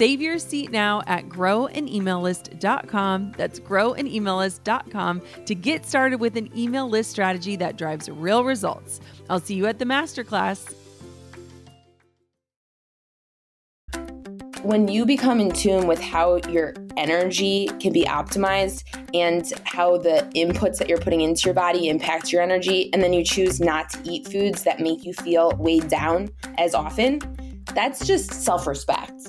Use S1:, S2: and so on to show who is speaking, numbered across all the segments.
S1: Save your seat now at growanemaillist.com. That's growanemaillist.com to get started with an email list strategy that drives real results. I'll see you at the masterclass.
S2: When you become in tune with how your energy can be optimized and how the inputs that you're putting into your body impact your energy, and then you choose not to eat foods that make you feel weighed down as often, that's just self respect.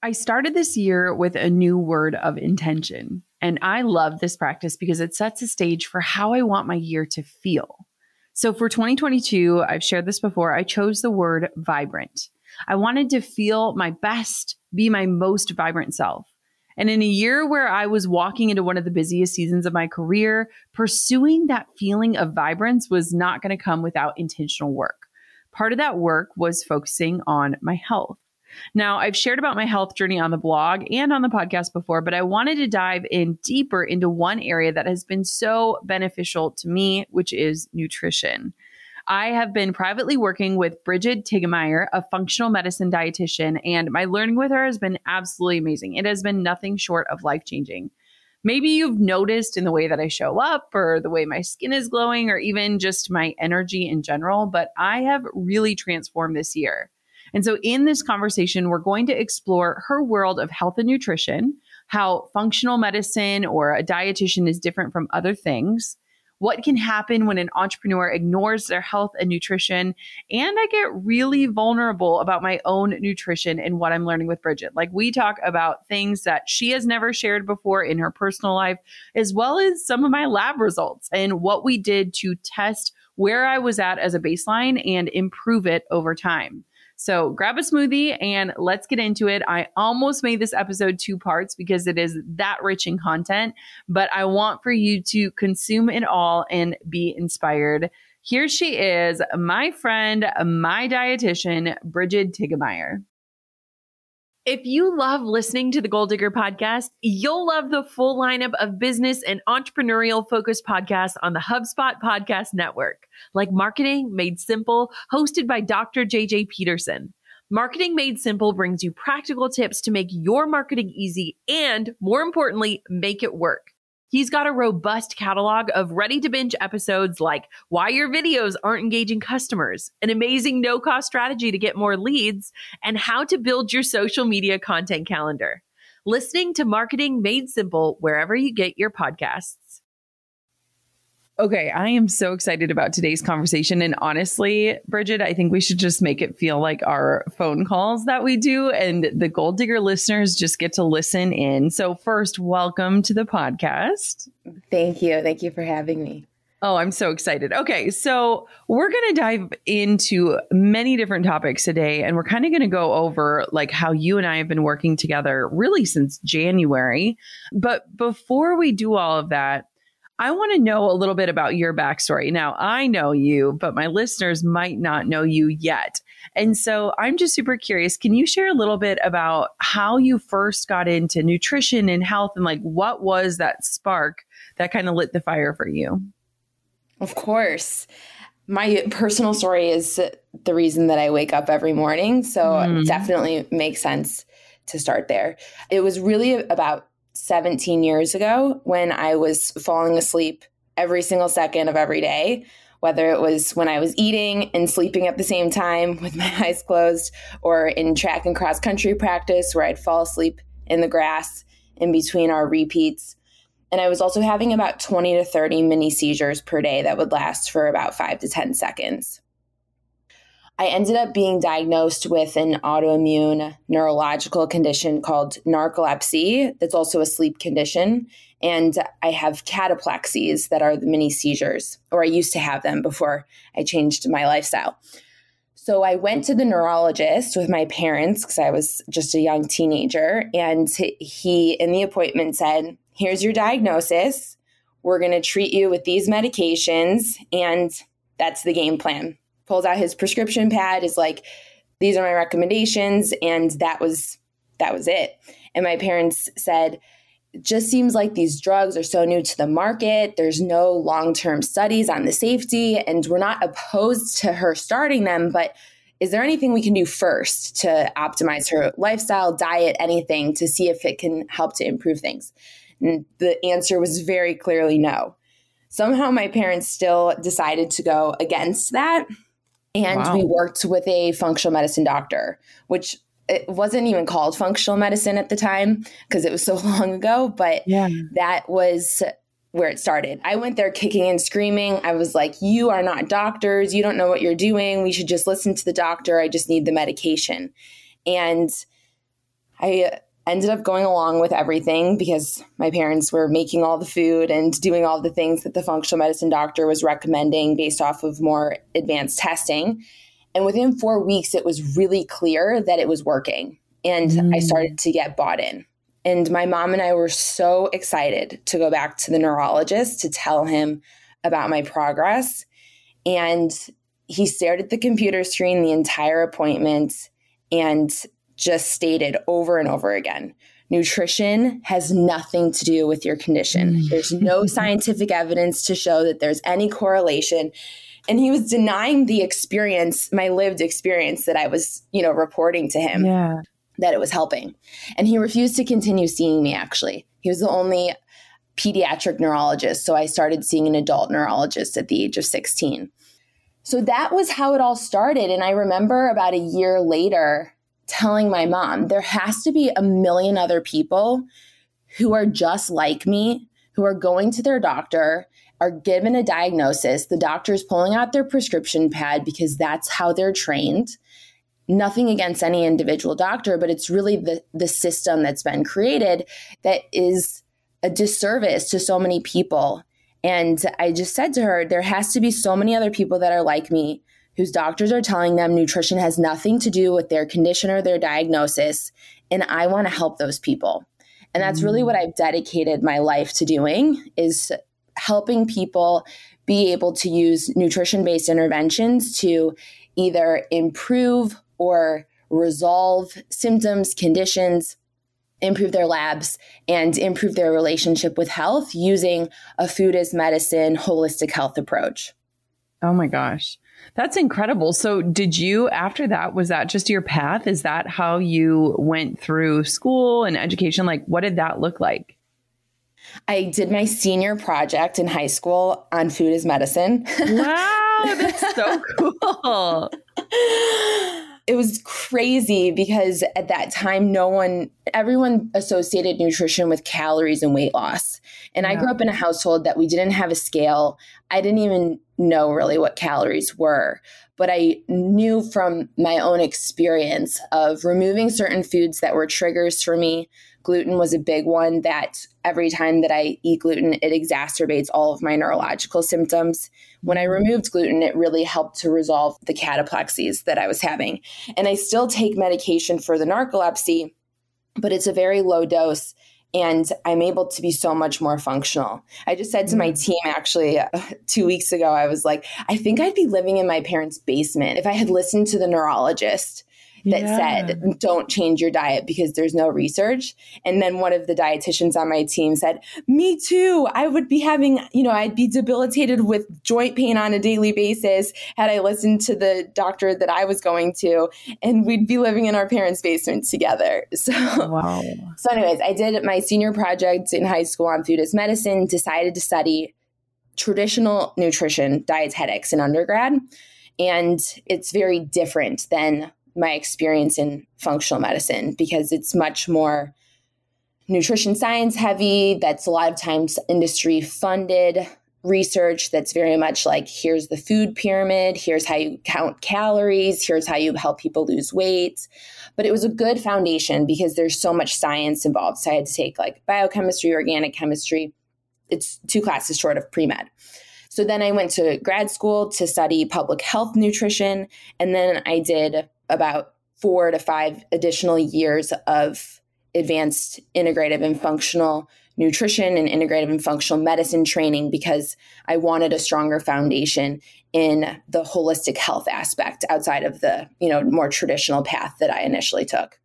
S1: I started this year with a new word of intention. And I love this practice because it sets a stage for how I want my year to feel. So for 2022, I've shared this before, I chose the word vibrant. I wanted to feel my best, be my most vibrant self. And in a year where I was walking into one of the busiest seasons of my career, pursuing that feeling of vibrance was not going to come without intentional work. Part of that work was focusing on my health. Now, I've shared about my health journey on the blog and on the podcast before, but I wanted to dive in deeper into one area that has been so beneficial to me, which is nutrition. I have been privately working with Brigid Titgemeier, a functional medicine dietitian, and my learning with her has been absolutely amazing. It has been nothing short of life changing. Maybe you've noticed in the way that I show up, or the way my skin is glowing, or even just my energy in general, but I have really transformed this year. And so, in this conversation, we're going to explore her world of health and nutrition, how functional medicine or a dietitian is different from other things, what can happen when an entrepreneur ignores their health and nutrition. And I get really vulnerable about my own nutrition and what I'm learning with Brigid. Like, we talk about things that she has never shared before in her personal life, as well as some of my lab results and what we did to test where I was at as a baseline and improve it over time. So grab a smoothie and let's get into it. I almost made this episode two parts because it is that rich in content, but I want for you to consume it all and be inspired. Here she is, my friend, my dietitian, Brigid Titgemeier. If you love listening to the Goal Digger podcast, you'll love the full lineup of business and entrepreneurial focused podcasts on the HubSpot Podcast Network, like Marketing Made Simple, hosted by Dr. JJ Peterson. Marketing Made Simple brings you practical tips to make your marketing easy and, more importantly, make it work. He's got a robust catalog of ready to binge episodes like why your videos aren't engaging customers, an amazing no cost strategy to get more leads, and how to build your social media content calendar. Listening to Marketing Made Simple wherever you get your podcasts. Okay, I am so excited about today's conversation. And honestly, Brigid, I think we should just make it feel like our phone calls that we do, and the Goal Digger listeners just get to listen in. So, first, welcome to the podcast.
S2: Thank you. Thank you for having me.
S1: Oh, I'm so excited. Okay, so we're going to dive into many different topics today and we're kind of going to go over like how you and I have been working together really since January. But before we do all of that, I want to know a little bit about your backstory. Now, I know you, but my listeners might not know you yet. And so I'm just super curious. Can you share a little bit about how you first got into nutrition and health and like what was that spark that kind of lit the fire for you?
S2: Of course. My personal story is the reason that I wake up every morning. So mm. definitely makes sense to start there. It was really about 17 years ago when I was falling asleep every single second of every day, whether it was when I was eating and sleeping at the same time with my eyes closed, or in track and cross country practice where I'd fall asleep in the grass in between our repeats. And I was also having about 20 to 30 mini seizures per day that would last for about five to 10 seconds. I ended up being diagnosed with an autoimmune neurological condition called narcolepsy, that's also a sleep condition. And I have cataplexies that are the mini seizures, or I used to have them before I changed my lifestyle. So I went to the neurologist with my parents because I was just a young teenager. And he, in the appointment, said, here's your diagnosis. We're going to treat you with these medications. And that's the game plan. Pulls out his prescription pad, is like, these are my recommendations. And that was that was it. And my parents said, just seems like these drugs are so new to the market. There's no long term studies on the safety, and we're not opposed to her starting them. But is there anything we can do first to optimize her lifestyle, diet, anything to see if it can help to improve things? And the answer was very clearly no. Somehow my parents still decided to go against that. And wow. we worked with a functional medicine doctor, which it wasn't even called functional medicine at the time because it was so long ago, but yeah. that was where it started. I went there kicking and screaming. I was like, You are not doctors. You don't know what you're doing. We should just listen to the doctor. I just need the medication. And I ended up going along with everything because my parents were making all the food and doing all the things that the functional medicine doctor was recommending based off of more advanced testing. And within four weeks, it was really clear that it was working. And mm. I started to get bought in. And my mom and I were so excited to go back to the neurologist to tell him about my progress. And he stared at the computer screen the entire appointment and just stated over and over again nutrition has nothing to do with your condition. Mm. There's no scientific evidence to show that there's any correlation. And he was denying the experience, my lived experience that I was, you know, reporting to him yeah. that it was helping. And he refused to continue seeing me, actually. He was the only pediatric neurologist. So I started seeing an adult neurologist at the age of 16. So that was how it all started. And I remember about a year later, telling my mom, there has to be a million other people who are just like me, who are going to their doctor, are given a diagnosis. The doctor is pulling out their prescription pad because that's how they're trained. Nothing against any individual doctor, but it's really the, the system that's been created that is a disservice to so many people. And I just said to her, there has to be so many other people that are like me whose doctors are telling them nutrition has nothing to do with their condition or their diagnosis. And I want to help those people. And that's really what. I've dedicated my life to doing is helping people be able to use nutrition based interventions to either improve or resolve symptoms, conditions, improve their labs, and improve their relationship with health using a food as medicine holistic health approach.
S1: Oh my gosh. That's incredible. So, did you, after that, was that just your path? Is that how you went through school and education? Like, what did that look like?
S2: I did my senior project in high school on food as medicine.
S1: wow, that's so cool.
S2: It was crazy because at that time, no one, everyone associated nutrition with calories and weight loss. And yeah. I grew up in a household that we didn't have a scale. I didn't even know really what calories were. But I knew from my own experience of removing certain foods that were triggers for me. Gluten was a big one that every time that I eat gluten, it exacerbates all of my neurological symptoms. When I mm-hmm. removed gluten, it really helped to resolve the cataplexies that I was having. And I still take medication for the narcolepsy, but it's a very low dose and I'm able to be so much more functional. I just said to my mm. team actually uh, two weeks ago, I was like, I think I'd be living in my parents' basement if I had listened to the neurologist that yeah. said, don't change your diet because there's no research. And then one of the dietitians on my team said, Me too. I would be having, you know, I'd be debilitated with joint pain on a daily basis had I listened to the doctor that I was going to, and we'd be living in our parents' basement together. So, wow. So, anyways, I did my senior project in high school on food as medicine, decided to study traditional nutrition dietetics in undergrad. And it's very different than my experience in functional medicine because it's much more nutrition science heavy. That's a lot of times industry funded research that's very much like here's the food pyramid, here's how you count calories, here's how you help people lose weight. But it was a good foundation because there's so much science involved. So I had to take like biochemistry, organic chemistry. It's two classes short of pre med. So then I went to grad school to study public health nutrition. And then I did about four to five additional years of advanced integrative and functional nutrition and integrative and functional medicine training because I wanted a stronger foundation in the holistic health aspect outside of the, you know, more traditional path that I initially took.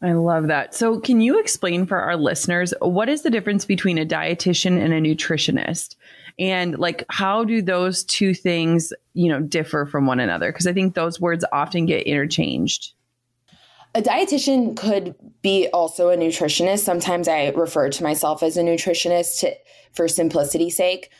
S1: I love that. So, can you explain for our listeners what is the difference between a dietitian and a nutritionist? And like how do those two things, you know, differ from one another? Because I think those words often get interchanged.
S2: A dietitian could be also a nutritionist. Sometimes I refer to myself as a nutritionist to, for simplicity's sake.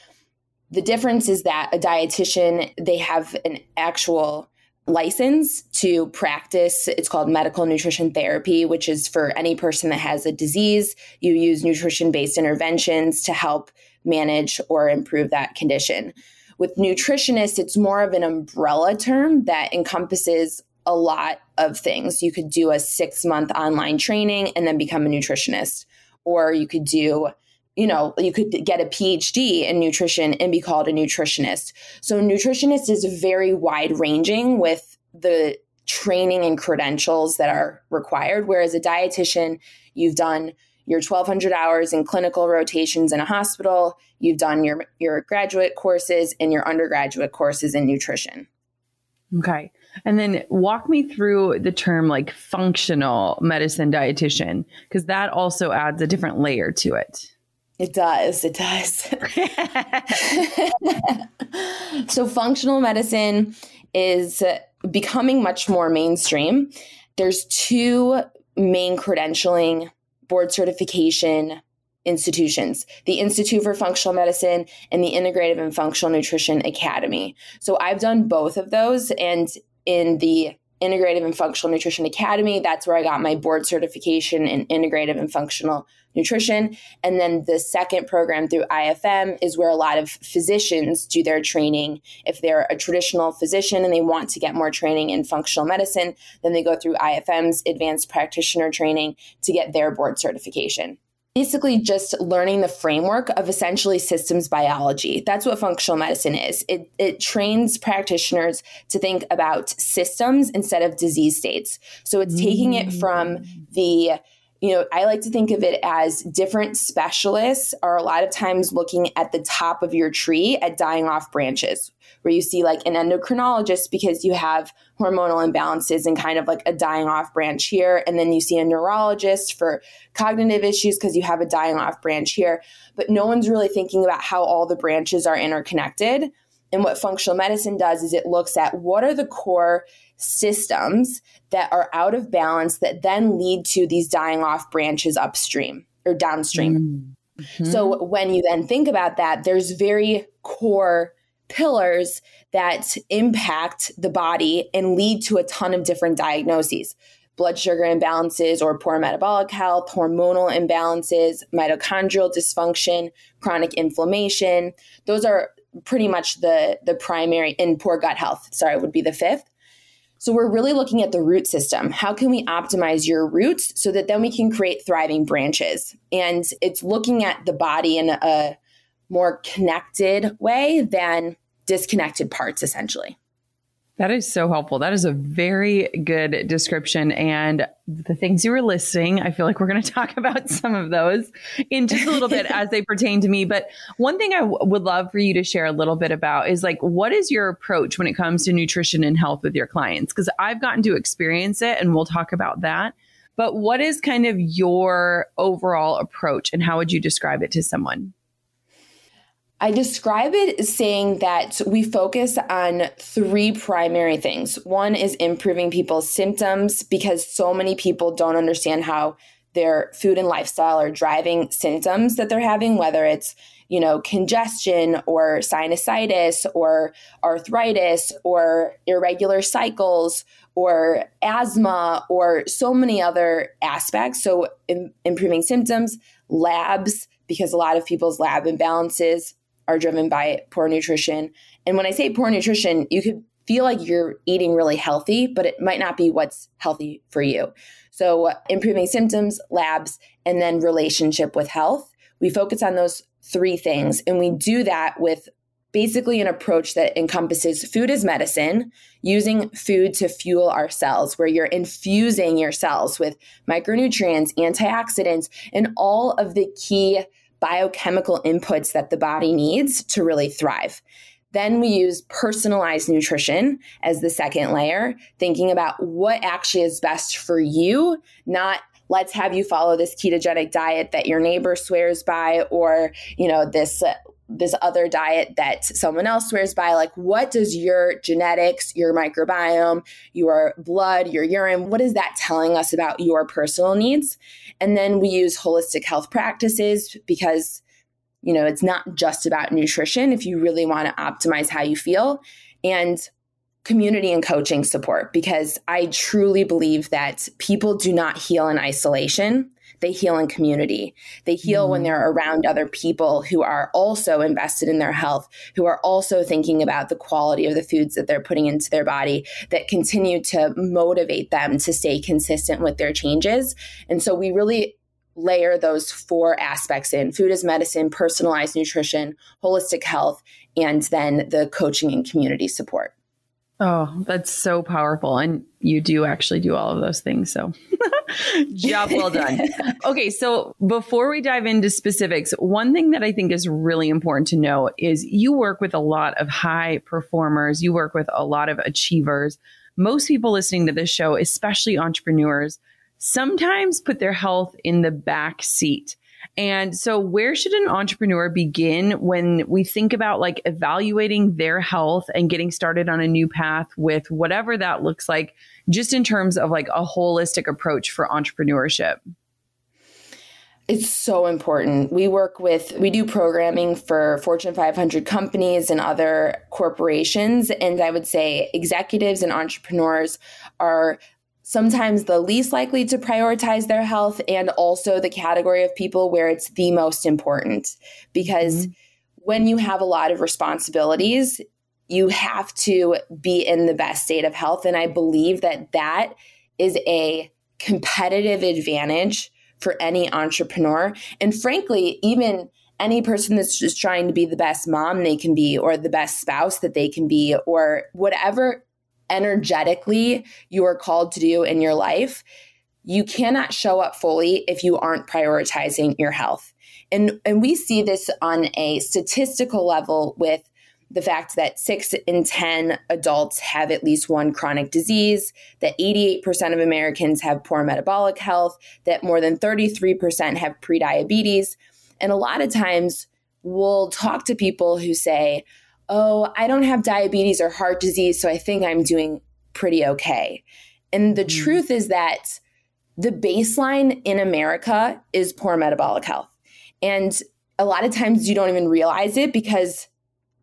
S2: The difference is that a dietitian, they have an actual license to practice. It's called medical nutrition therapy, which is for any person that has a disease. You use nutrition based interventions to help manage or improve that condition. With nutritionists, it's more of an umbrella term that encompasses a lot of things. You could do a six month online training and then become a nutritionist, or you could do you know, you could get a PhD in nutrition and be called a nutritionist. So, nutritionist is very wide ranging with the training and credentials that are required. Whereas a dietitian, you've done your 1200 hours in clinical rotations in a hospital, you've done your, your graduate courses and your undergraduate courses in nutrition.
S1: Okay. And then walk me through the term like functional medicine dietitian, because that also adds a different layer to it.
S2: It does. It does. so, functional medicine is becoming much more mainstream. There's two main credentialing board certification institutions the Institute for Functional Medicine and the Integrative and Functional Nutrition Academy. So, I've done both of those. And in the Integrative and Functional Nutrition Academy. That's where I got my board certification in integrative and functional nutrition. And then the second program through IFM is where a lot of physicians do their training. If they're a traditional physician and they want to get more training in functional medicine, then they go through IFM's advanced practitioner training to get their board certification basically just learning the framework of essentially systems biology. That's what functional medicine is. It, it trains practitioners to think about systems instead of disease states. So it's taking it from mm. the you know, I like to think of it as different specialists are a lot of times looking at the top of your tree at dying off branches, where you see like an endocrinologist because you have hormonal imbalances and kind of like a dying off branch here. And then you see a neurologist for cognitive issues because you have a dying off branch here. But no one's really thinking about how all the branches are interconnected. And what functional medicine does is it looks at what are the core systems that are out of balance that then lead to these dying off branches upstream or downstream. Mm-hmm. So when you then think about that, there's very core pillars that impact the body and lead to a ton of different diagnoses blood sugar imbalances or poor metabolic health, hormonal imbalances, mitochondrial dysfunction, chronic inflammation. Those are pretty much the the primary in poor gut health. Sorry would be the fifth. So we're really looking at the root system. How can we optimize your roots so that then we can create thriving branches? And it's looking at the body in a more connected way than disconnected parts essentially
S1: that is so helpful. That is a very good description. And the things you were listing, I feel like we're going to talk about some of those in just a little bit as they pertain to me. But one thing I w- would love for you to share a little bit about is like, what is your approach when it comes to nutrition and health with your clients? Because I've gotten to experience it and we'll talk about that. But what is kind of your overall approach and how would you describe it to someone?
S2: I describe it saying that we focus on three primary things. One is improving people's symptoms because so many people don't understand how their food and lifestyle are driving symptoms that they're having, whether it's you know, congestion or sinusitis or arthritis or irregular cycles or asthma or so many other aspects. So, in, improving symptoms, labs, because a lot of people's lab imbalances are driven by poor nutrition. And when I say poor nutrition, you could feel like you're eating really healthy, but it might not be what's healthy for you. So, improving symptoms, labs, and then relationship with health. We focus on those three things. And we do that with basically an approach that encompasses food as medicine, using food to fuel our cells, where you're infusing your cells with micronutrients, antioxidants, and all of the key biochemical inputs that the body needs to really thrive. Then we use personalized nutrition as the second layer, thinking about what actually is best for you, not let's have you follow this ketogenic diet that your neighbor swears by or, you know, this this other diet that someone else swears by like what does your genetics your microbiome your blood your urine what is that telling us about your personal needs? And then we use holistic health practices because you know it's not just about nutrition if you really want to optimize how you feel and community and coaching support because i truly believe that people do not heal in isolation they heal in community. They heal mm when they're around other people who are also invested in their health, who are also thinking about the quality of the foods that they're putting into their body that continue to motivate them to stay consistent with their changes. And so we really layer those four aspects in food as medicine, personalized nutrition, holistic health, and then the coaching and community support.
S1: Oh, that's so powerful. And you do actually do all of those things. So, job well done. okay. So, before we dive into specifics, one thing that I think is really important to know is you work with a lot of high performers, you work with a lot of achievers. Most people listening to this show, especially entrepreneurs, sometimes put their health in the back seat. And so, where should an entrepreneur begin when we think about like evaluating their health and getting started on a new path with whatever that looks like, just in terms of like a holistic approach for entrepreneurship?
S2: It's so important. We work with, we do programming for Fortune 500 companies and other corporations. And I would say executives and entrepreneurs are sometimes the least likely to prioritize their health and also the category of people where it's the most important. Because mm-hmm. when you have a lot of responsibilities you have to be in the best state of health. And i believe that that is a competitive advantage for any entrepreneur. And frankly even any person that's just trying to be the best mom they can be or the best spouse that they can be or whatever energetically you are called to do in your life, you cannot show up fully if you aren't prioritizing your health. And, and we see this on a statistical level with the fact that six in 10 adults have at least one chronic disease, that 88% of Americans have poor metabolic health, that more than 33% have prediabetes. And a lot of times we'll talk to people who say, oh, I don't have diabetes or heart disease, so I think I'm doing pretty okay. And the mm-hmm. truth is that the baseline in America is poor metabolic health. And a lot of times you don't even realize it because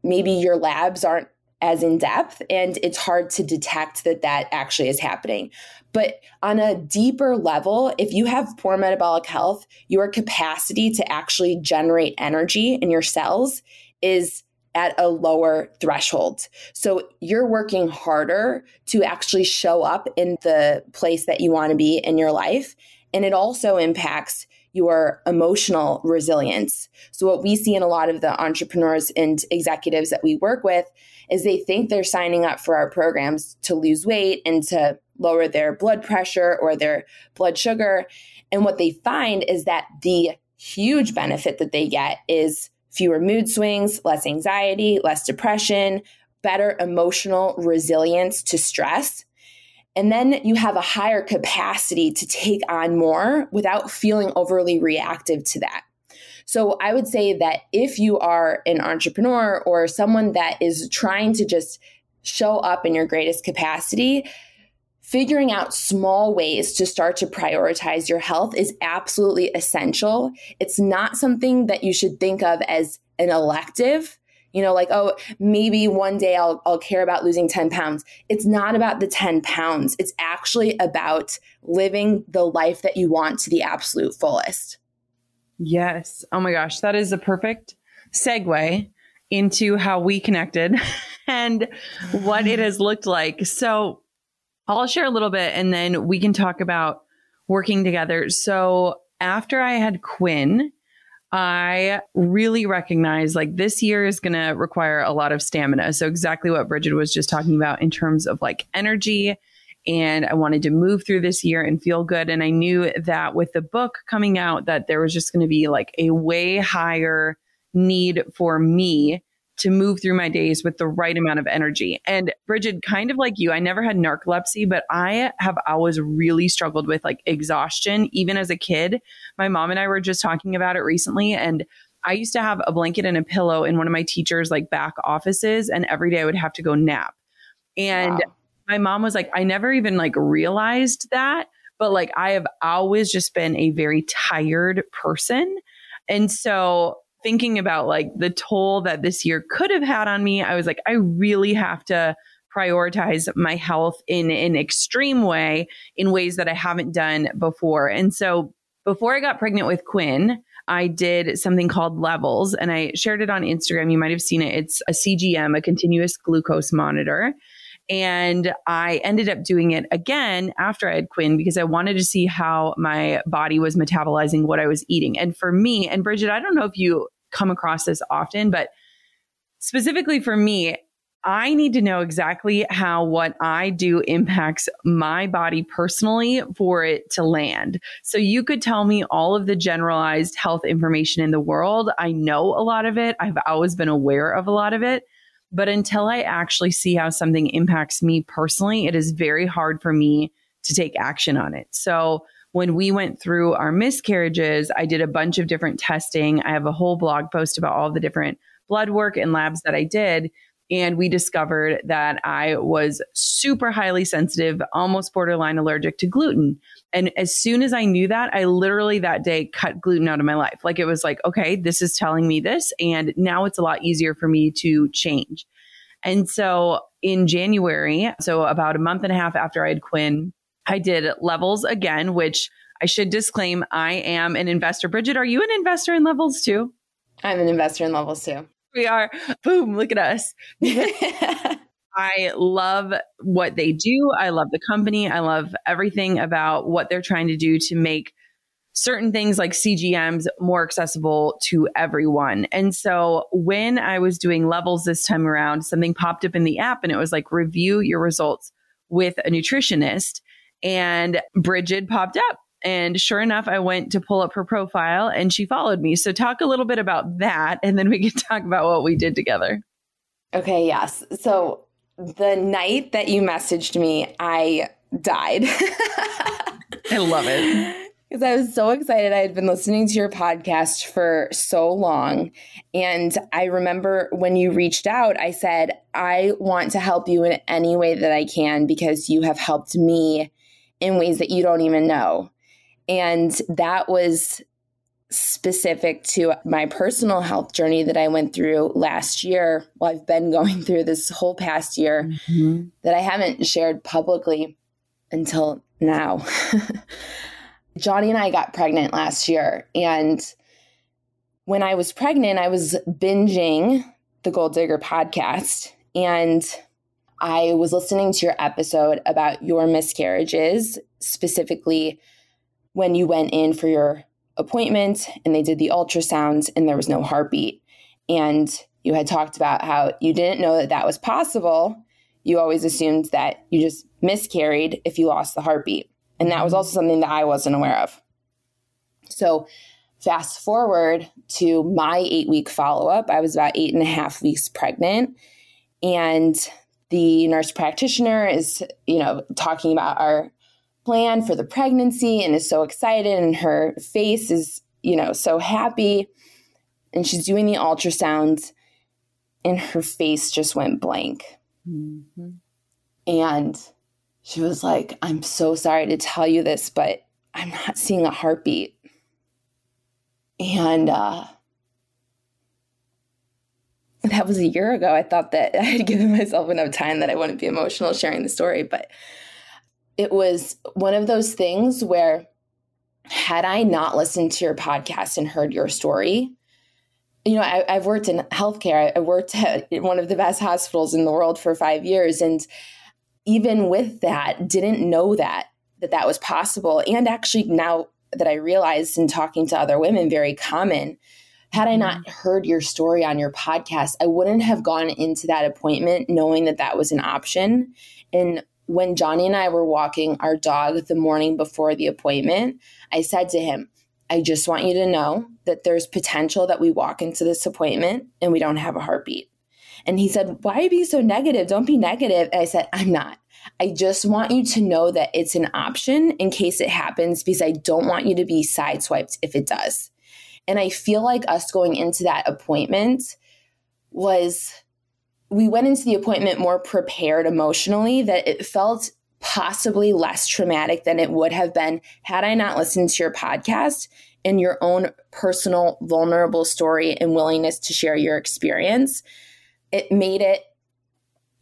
S2: maybe your labs aren't as in depth and it's hard to detect that that actually is happening. But on a deeper level, if you have poor metabolic health, your capacity to actually generate energy in your cells is at a lower threshold. So you're working harder to actually show up in the place that you want to be in your life. And it also impacts your emotional resilience. So, what we see in a lot of the entrepreneurs and executives that we work with is they think they're signing up for our programs to lose weight and to lower their blood pressure or their blood sugar. And what they find is that the huge benefit that they get is fewer mood swings, less anxiety, less depression, better emotional resilience to stress. And then you have a higher capacity to take on more without feeling overly reactive to that. So I would say that if you are an entrepreneur or someone that is trying to just show up in your greatest capacity, figuring out small ways to start to prioritize your health is absolutely essential. It's not something that you should think of as an elective. You know like oh maybe one day I'll, I'll care about losing 10 pounds. It's not about the 10 pounds. It's actually about living the life that you want to the absolute fullest.
S1: Yes. Oh my gosh that is a perfect segue into how we connected and what it has looked like. So i'll share a little bit and then we can talk about working together so after i had quinn I really recognize like this year is going to require a lot of stamina. So, exactly what Brigid was just talking about in terms of like energy. And I wanted to move through this year and feel good. And I knew that with the book coming out, that there was just going to be like a way higher need for me to move through my days with the right amount of energy. And Brigid, kind of like you, I never had narcolepsy, but I have always really struggled with like exhaustion, even as a kid. My mom and I were just talking about it recently. And I used to have a blanket and a pillow in one of my teachers' like back offices, and every day I would have to go nap. And wow. my mom was like, I never even like realized that, but like I have always just been a very tired person. And so thinking about like the toll that this year could have had on me, I was like, I really have to prioritize my health in an extreme way in ways that I haven't done before. And so before I got pregnant with Quinn, I did something called levels and I shared it on Instagram. You might have seen it. It's a CGM, a continuous glucose monitor. And I ended up doing it again after I had Quinn because I wanted to see how my body was metabolizing what I was eating. And for me, and Brigid, I don't know if you come across this often, but specifically for me, I need to know exactly how what I do impacts my body personally for it to land. So you could tell me all of the generalized health information in the world. I know a lot of it. I've always been aware of a lot of it. But until I actually see how something impacts me personally, it is very hard for me to take action on it. So when we went through our miscarriages, I did a bunch of different testing. I have a whole blog post about all the different blood work and labs that I did. And we discovered that I was super highly sensitive, almost borderline allergic to gluten. And as soon as I knew that, I literally that day cut gluten out of my life. Like it was like, okay, this is telling me this. And now it's a lot easier for me to change. And so in January, so about a month and a half after I had Quinn, I did levels again, which I should disclaim I am an investor. Brigid, are you an investor in levels too?
S2: I'm an investor in levels too.
S1: We are. Boom, look at us. I love what they do. I love the company. I love everything about what they're trying to do to make certain things like CGMs more accessible to everyone. And so when I was doing levels this time around, something popped up in the app and it was like review your results with a nutritionist and Bridget popped up. And sure enough, I went to pull up her profile and she followed me. So, talk a little bit about that, and then we can talk about what we did together.
S2: Okay, yes. So, the night that you messaged me, I died.
S1: I love it.
S2: Because I was so excited. I had been listening to your podcast for so long. And I remember when you reached out, I said, I want to help you in any way that I can because you have helped me in ways that you don't even know. And that was specific to my personal health journey that I went through last year. Well, I've been going through this whole past year mm-hmm. that I haven't shared publicly until now. Johnny and I got pregnant last year. And when I was pregnant, I was binging the Goal Digger podcast. And I was listening to your episode about your miscarriages, specifically when you went in for your appointment and they did the ultrasounds and there was no heartbeat. And you had talked about how you didn't know that that was possible. You always assumed that you just miscarried if you lost the heartbeat. And that was mm-hmm. also something that I wasn't aware of. So, fast forward to my eight week follow up, I was about eight and a half weeks pregnant. And the nurse practitioner is, you know, talking about our plan for the pregnancy and is so excited and her face is, you know, so happy. And she's doing the ultrasound and her face just went blank. Mm-hmm. And she was like, I'm so sorry to tell you this, but I'm not seeing a heartbeat. And uh, that was a year ago. I thought that I had given myself enough time that I wouldn't be emotional sharing the story, but it was one of those things where had I not listened to your podcast and heard your story, you know, I, have worked in healthcare. I worked at one of the best hospitals in the world for five years, and even with that, didn't know that that that was possible. And actually, now that I realized in talking to other women, very common had I not mm-hmm. heard your story on your podcast, I wouldn't have gone into that appointment knowing that that was an option. And when Johnny and I were walking our dog the morning before the appointment, I said to him, I just want you to know that there's potential that we walk into this appointment and we don't have a heartbeat. And he said, Why are you being so negative? Don't be negative. And I said, I'm not. I just want you to know that it's an option in case it happens because I don't want you to be sideswiped if it does. And I feel like us going into that appointment was we went into the appointment more prepared emotionally that it felt possibly less traumatic than it would have been had I not listened to your podcast and your own personal vulnerable story and willingness to share your experience. It made it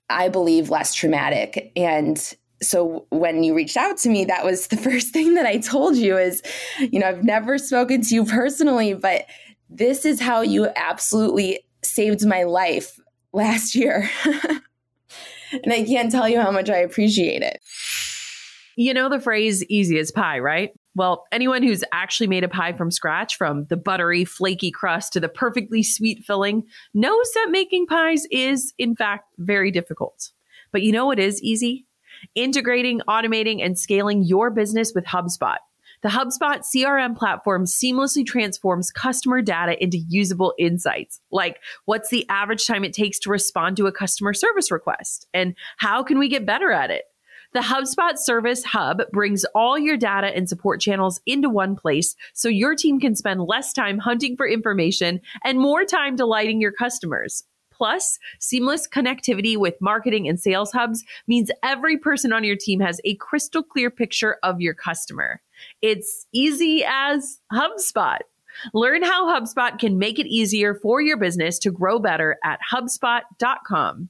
S2: I believe less traumatic and so when you reached out to me that was the first thing that i told you is you know i've never spoken to you personally but this is how you absolutely saved my life last year and i can't tell you how much i appreciate it
S1: you know the phrase easy as pie right well, anyone who's actually made a pie from scratch, from the buttery, flaky crust to the perfectly sweet filling, knows that making pies is, in fact, very difficult. But you know what is easy? Integrating, automating, and scaling your business with HubSpot. The HubSpot CRM platform seamlessly transforms customer data into usable insights, like what's the average time it takes to respond to a customer service request, and how can we get better at it? The HubSpot Service Hub brings all your data and support channels into one place so your team can spend less time hunting for information and more time delighting your customers. Plus, seamless connectivity with marketing and sales hubs means every person on your team has a crystal clear picture of your customer. It's easy as HubSpot. Learn how HubSpot can make it easier for your business to grow better at HubSpot.com.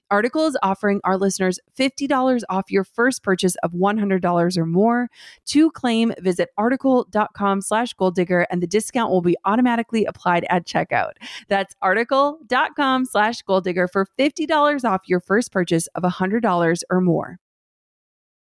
S1: Article is offering our listeners $50 off your first purchase of $100 or more. To claim, visit article.com slash goal digger and the discount will be automatically applied at checkout. That's article.com slash goal digger for $50 off your first purchase of $100 or more.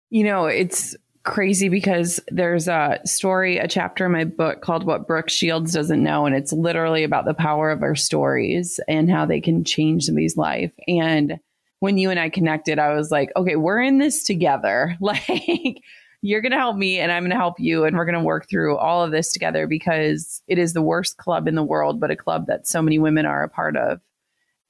S1: You know, it's crazy because there's a story, a chapter in my book called What Brooke Shields Doesn't Know. And it's literally about the power of our stories and how they can change somebody's life. And when you and I connected, I was like, okay, we're in this together. Like, you're going to help me and I'm going to help you. And we're going to work through all of this together because it is the worst club in the world, but a club that so many women are a part of.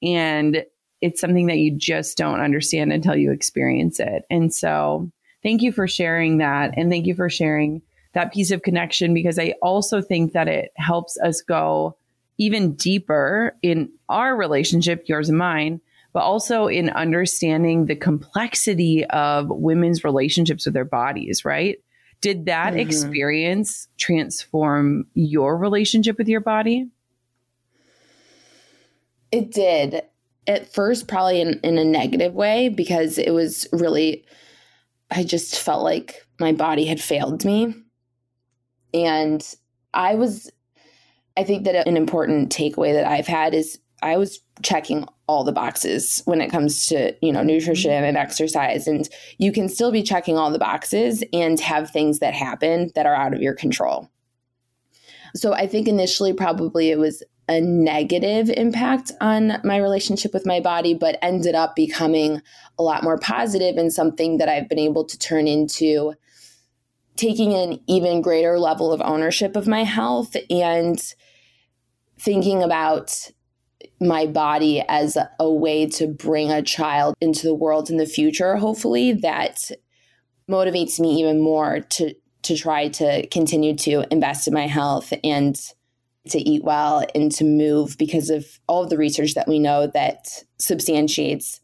S1: And it's something that you just don't understand until you experience it. And so, thank you for sharing that. And thank you for sharing that piece of connection because I also think that it helps us go even deeper in our relationship, yours and mine, but also in understanding the complexity of women's relationships with their bodies, right? Did that mm-hmm. experience transform your relationship with your body?
S2: It did. At first, probably in, in a negative way, because it was really, I just felt like my body had failed me. And I was, I think that an important takeaway that I've had is I was checking all the boxes when it comes to you know nutrition and exercise and you can still be checking all the boxes and have things that happen that are out of your control. So i think initially probably it was a negative impact on my relationship with my body but ended up becoming a lot more positive and something that i've been able to turn into taking an even greater level of ownership of my health and thinking about my body as a way to bring a child into the world in the future, hopefully, that motivates me even more to to try to continue to invest in my health and to eat well and to move because of all of the research that we know that substantiates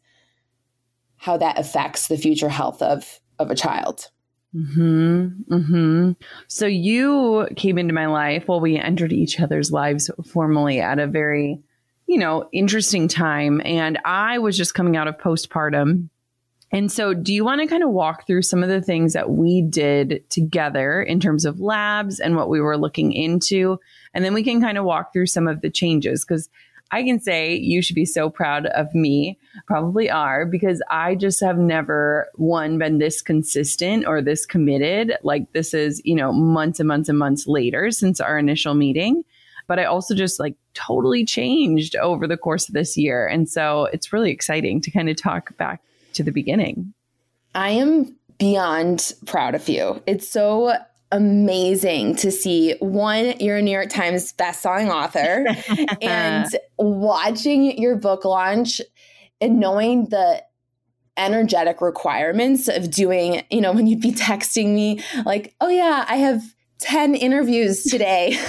S2: how that affects the future health of of a child.
S1: Hmm. Hmm. So you came into my life. Well, we entered each other's lives formally at a very you know, interesting time. And I was just coming out of postpartum. And so, do you want to kind of walk through some of the things that we did together in terms of labs and what we were looking into? And then we can kind of walk through some of the changes because I can say you should be so proud of me, probably are, because I just have never, one, been this consistent or this committed. Like, this is, you know, months and months and months later since our initial meeting but I also just like totally changed over the course of this year. And so it's really exciting to kind of talk back to the beginning.
S2: I am beyond proud of you. It's so amazing to see one you're a new york times bestselling author and watching your book launch and knowing the energetic requirements of doing you know when you'd be texting me like oh yeah i have 10 interviews today.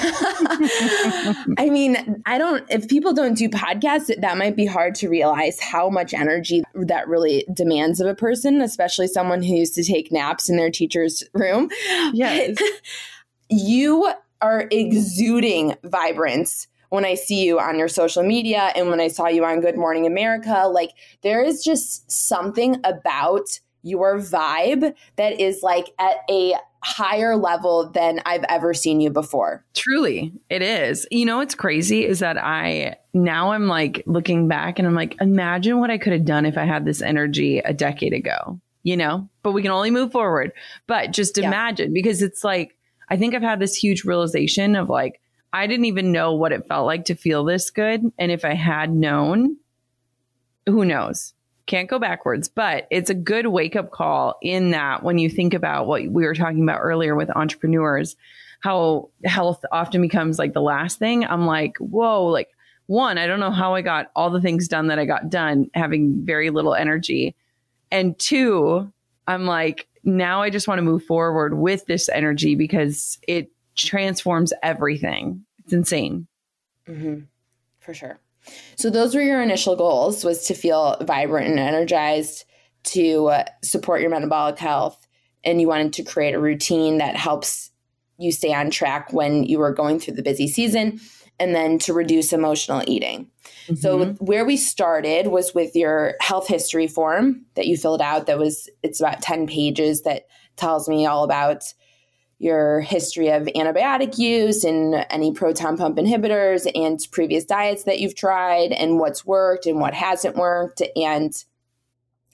S2: I mean, I don't, if people don't do podcasts, that might be hard to realize how much energy that really demands of a person, especially someone who used to take naps in their teacher's room.
S1: Yes.
S2: you are exuding vibrance when I see you on your social media and when I saw you on Good Morning America. Like, there is just something about your vibe that is like at a higher level than I've ever seen you before.
S1: Truly, it is. You know what's crazy is that I now I'm like looking back and I'm like, imagine what I could have done if I had this energy a decade ago, you know? But we can only move forward. But just imagine yeah. because it's like, I think I've had this huge realization of like, I didn't even know what it felt like to feel this good. And if I had known, who knows? Can't go backwards, but it's a good wake up call in that when you think about what we were talking about earlier with entrepreneurs, how health often becomes like the last thing. I'm like, whoa, like one, I don't know how I got all the things done that I got done having very little energy. And two, I'm like, now I just want to move forward with this energy because it transforms everything. It's insane.
S2: Mm-hmm. For sure. So those were your initial goals was to feel vibrant and energized, to uh, support your metabolic health, and you wanted to create a routine that helps you stay on track when you were going through the busy season. and then to reduce emotional eating. Mm-hmm. So where we started was with your health history form that you filled out that was it's about 10 pages that tells me all about your history of antibiotic use and any proton pump inhibitors and previous diets that you've tried and what's worked and what hasn't worked. And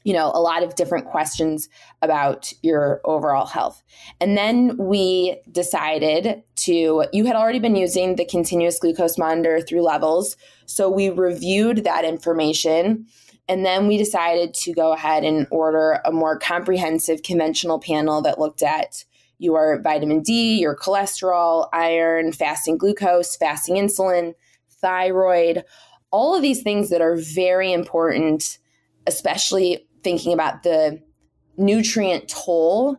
S2: you know a lot of different questions about your overall health. And then we decided to you had already been using the continuous glucose monitor through levels. So we reviewed that information and then we decided to go ahead and order a more comprehensive conventional panel that looked at your vitamin D, your cholesterol, iron, fasting glucose, fasting insulin, thyroid, all of these things that are very important, especially thinking about the nutrient toll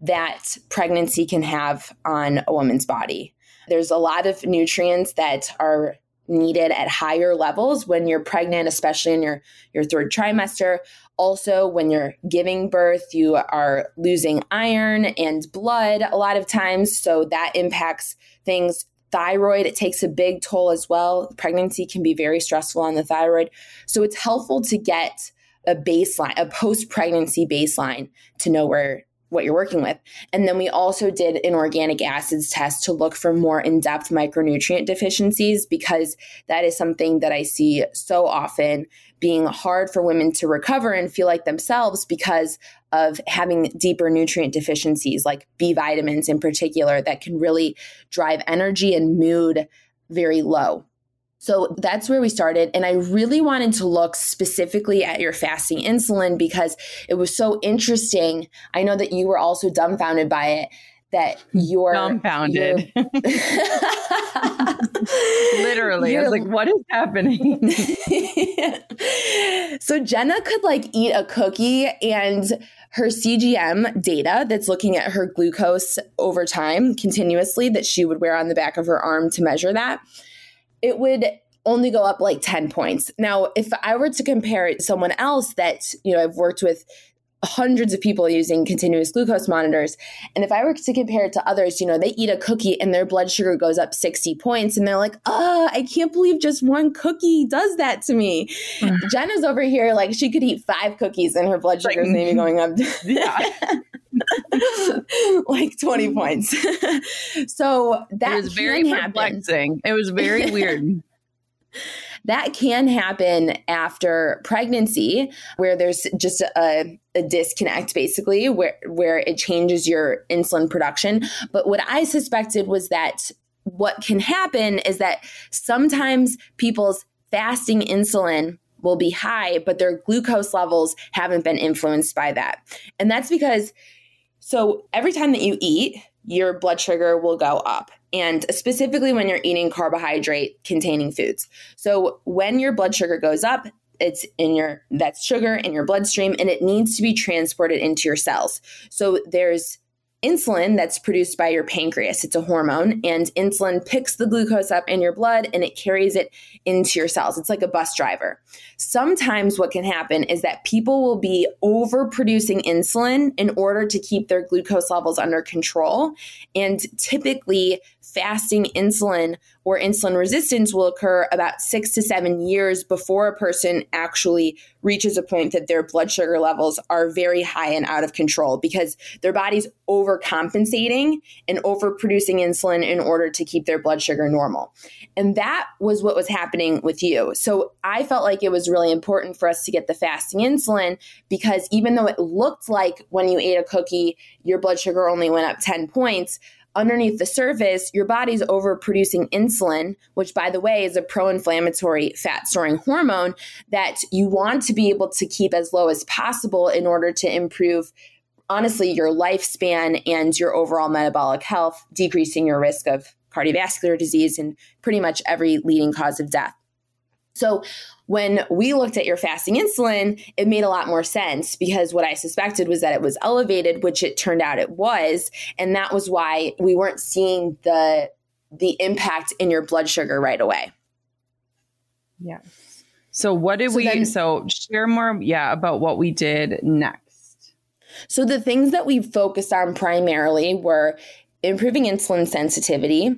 S2: that pregnancy can have on a woman's body. There's a lot of nutrients that are needed at higher levels when you're pregnant, especially in your, your third trimester. Also, when you're giving birth, you are losing iron and blood a lot of times. So that impacts things. Thyroid, it takes a big toll as well. Pregnancy can be very stressful on the thyroid. So it's helpful to get a baseline, a post pregnancy baseline to know where what you're working with. And then we also did an organic acids test to look for more in depth micronutrient deficiencies because that is something that I see so often being hard for women to recover and feel like themselves because of having deeper nutrient deficiencies like B vitamins in particular that can really drive energy and mood very low. So that's where we started. And I really wanted to look specifically at your fasting insulin because it was so interesting. I know that you were also dumbfounded by it that you're
S1: dumbfounded. You're, Literally, you're, I was like, "What is happening?"
S2: so Jenna could like eat a cookie, and her CGM data that's looking at her glucose over time continuously that she would wear on the back of her arm to measure that it would only go up like 10 points. Now, if I were to compare it to someone else that, you know, I've worked with hundreds of people using continuous glucose monitors. And if I were to compare it to others, you know, they eat a cookie and their blood sugar goes up 60 points and they're like, oh, I can't believe just one cookie does that to me. Mm. Jenna's over here, like she could eat five cookies and her blood sugar is like, maybe going up. Yeah. like 20 points. so that
S1: it was very perplexing. It was very weird.
S2: That can happen after pregnancy where there's just a, a, disconnect basically where where it changes your insulin production. But what i suspected was that what can happen is that sometimes people's fasting insulin will be high but their glucose levels haven't been influenced by that. And that's because so every time that you eat, your blood sugar will go up. And specifically when you're eating carbohydrate containing foods. So when your blood sugar goes up, it's in your that's sugar in your bloodstream and it needs to be transported into your cells. So there's insulin that's produced by your pancreas. It's a hormone, and insulin picks the glucose up in your blood and it carries it into your cells. It's like a bus driver. Sometimes, what can happen is that people will be overproducing insulin in order to keep their glucose levels under control. And typically, fasting insulin or insulin resistance will occur about six to seven years before a person actually reaches a point that their blood sugar levels are very high and out of control because their body's overcompensating and overproducing insulin in order to keep their blood sugar normal. And that was what was happening with you. So I felt like it was really important for us to get the fasting insulin because even though it looked like when you ate a cookie, your blood sugar only went up 10 points, underneath the surface, your body's overproducing insulin, which, by the way, is a pro inflammatory fat storing hormone that you want to be able to keep as low as possible in order to improve, honestly, your lifespan and your overall metabolic health, decreasing your risk of cardiovascular disease and pretty much every leading cause of death. So, when we looked at your fasting insulin, it made a lot more sense because what I suspected was that it was elevated, which it turned out it was. And that was why we weren't seeing the the impact in your blood sugar right away.
S1: Yeah. So what did so we then, so share more yeah about what we did next.
S2: So the things that we focused on primarily were improving insulin sensitivity,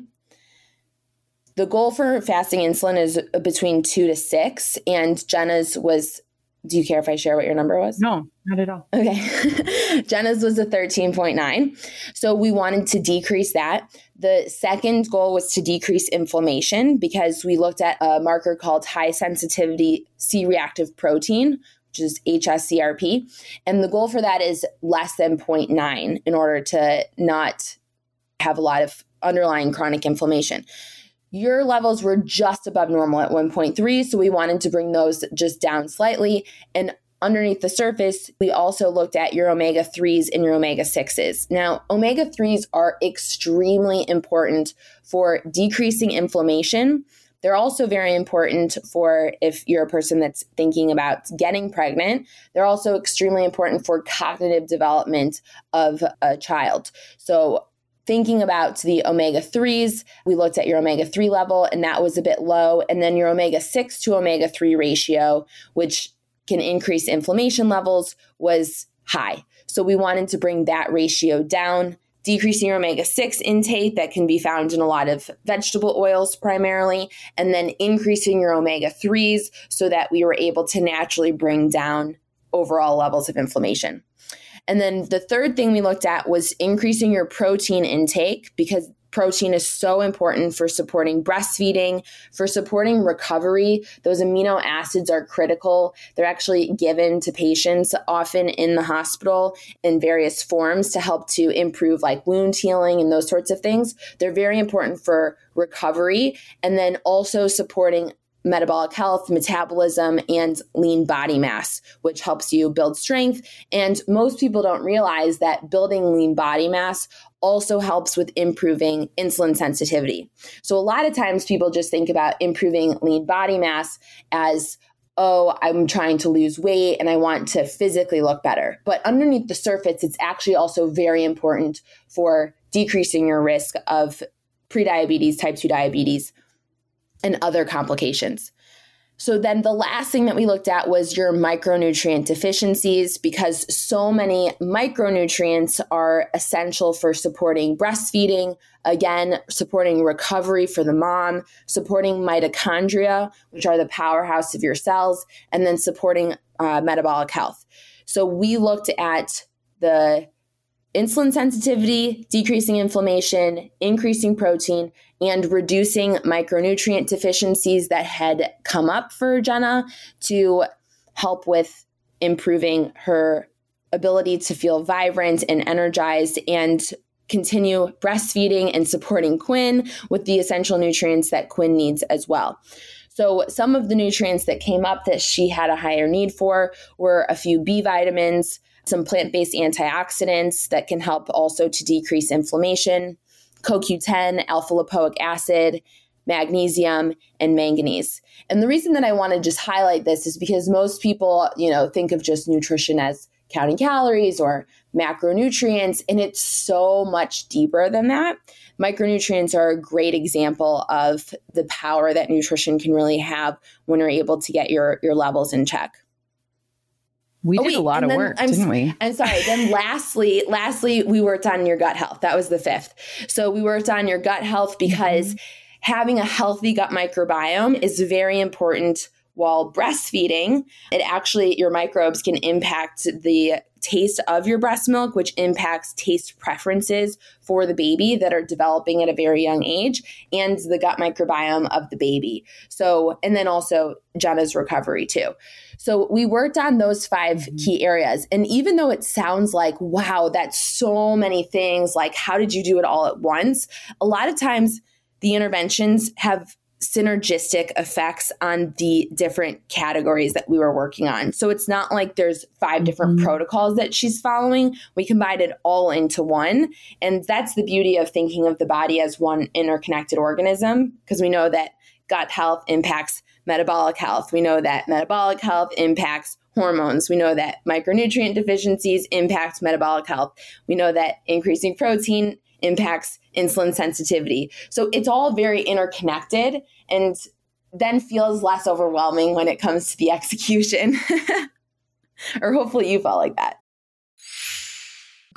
S2: The goal for fasting insulin is between two to six, and Jenna's was. Do you care if I share what your number was?
S1: No, not at all.
S2: Okay. Jenna's was a 13.9. So we wanted to decrease that. The second goal was to decrease inflammation because we looked at a marker called high sensitivity C reactive protein, which is HSCRP. And the goal for that is less than 0.9 in order to not have a lot of underlying chronic inflammation. Your levels were just above normal at 1.3, so we wanted to bring those just down slightly. And underneath the surface, we also looked at your omega 3s and your omega 6s. Now, omega 3s are extremely important for decreasing inflammation. They're also very important for if you're a person that's thinking about getting pregnant. They're also extremely important for cognitive development of a child. So, thinking about the omega 3s, we looked at your omega 3 level and that was a bit low. And then your omega 6 to omega 3 ratio, which can increase inflammation levels, was high. So we wanted to bring that ratio down, decreasing your omega 6 intake that can be found in a lot of vegetable oils primarily, and then increasing your omega 3s so that we were able to naturally bring down overall levels of inflammation. And then the third thing we looked at was increasing your protein intake because protein is so important for supporting breastfeeding, for supporting recovery. Those amino acids are critical. They're actually given to patients often in the hospital in various forms to help to improve like wound healing and those sorts of things. They're very important for recovery and then also supporting metabolic health, metabolism, and lean body mass, which helps you build strength. And most people don't realize that building lean body mass also helps with improving insulin sensitivity. So, a lot of times people just think about improving lean body mass as oh, I'm trying to lose weight and I want to physically look better. But underneath the surface, it's actually also very important for decreasing your risk of prediabetes, type 2 diabetes, and other complications. So, then the last thing that we looked at was your micronutrient deficiencies because so many micronutrients are essential for supporting breastfeeding, again, supporting recovery for the mom, supporting mitochondria, which are the powerhouse of your cells, and then supporting uh, metabolic health. So, we looked at the insulin sensitivity, decreasing inflammation, increasing protein, and reducing micronutrient deficiencies that had come up for Jenna to help with improving her ability to feel vibrant and energized and continue breastfeeding and supporting Quinn with the essential nutrients that Quinn needs as well. So, some of the nutrients that came up that she had a higher need for were a few B vitamins, some plant based antioxidants that can help also to decrease inflammation, CoQ10, alpha lipoic acid, magnesium, and manganese. And the reason that I want to just highlight this is because most people, you know, think of just nutrition as counting calories or macronutrients, and it's so much deeper than that. Micronutrients are a great example of the power that nutrition can really have when you're able to get your, your levels in check.
S1: We oh, did wait, a lot of work,
S2: I'm,
S1: didn't we?
S2: I'm sorry. Then lastly, lastly, we worked on your gut health. That was the fifth. So we worked on your gut health because mm-hmm. having a healthy gut microbiome is very important while breastfeeding. It actually your microbes can impact the taste of your breast milk, which impacts taste preferences for the baby that are developing at a very young age, and the gut microbiome of the baby. So, and then also Jenna's recovery too. So, we worked on those 5 mm-hmm. key areas. And even though it sounds like, wow, that's so many things, like, how did you do it all at once? A lot of times, the interventions have synergistic effects on the different categories that we were working on. So it's not like there's five different mm-hmm. protocols that she's following. We combined it all into one. And that's the beauty of thinking of the body as one interconnected organism, because we know that gut health impacts metabolic health. We know that metabolic health impacts hormones. We know that micronutrient deficiencies impact metabolic health. We know that increasing protein impacts insulin sensitivity. So it's all very interconnected and then feels less overwhelming when it comes to the execution. or hopefully you felt like that.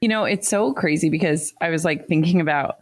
S1: You know, it's so crazy because I was like thinking about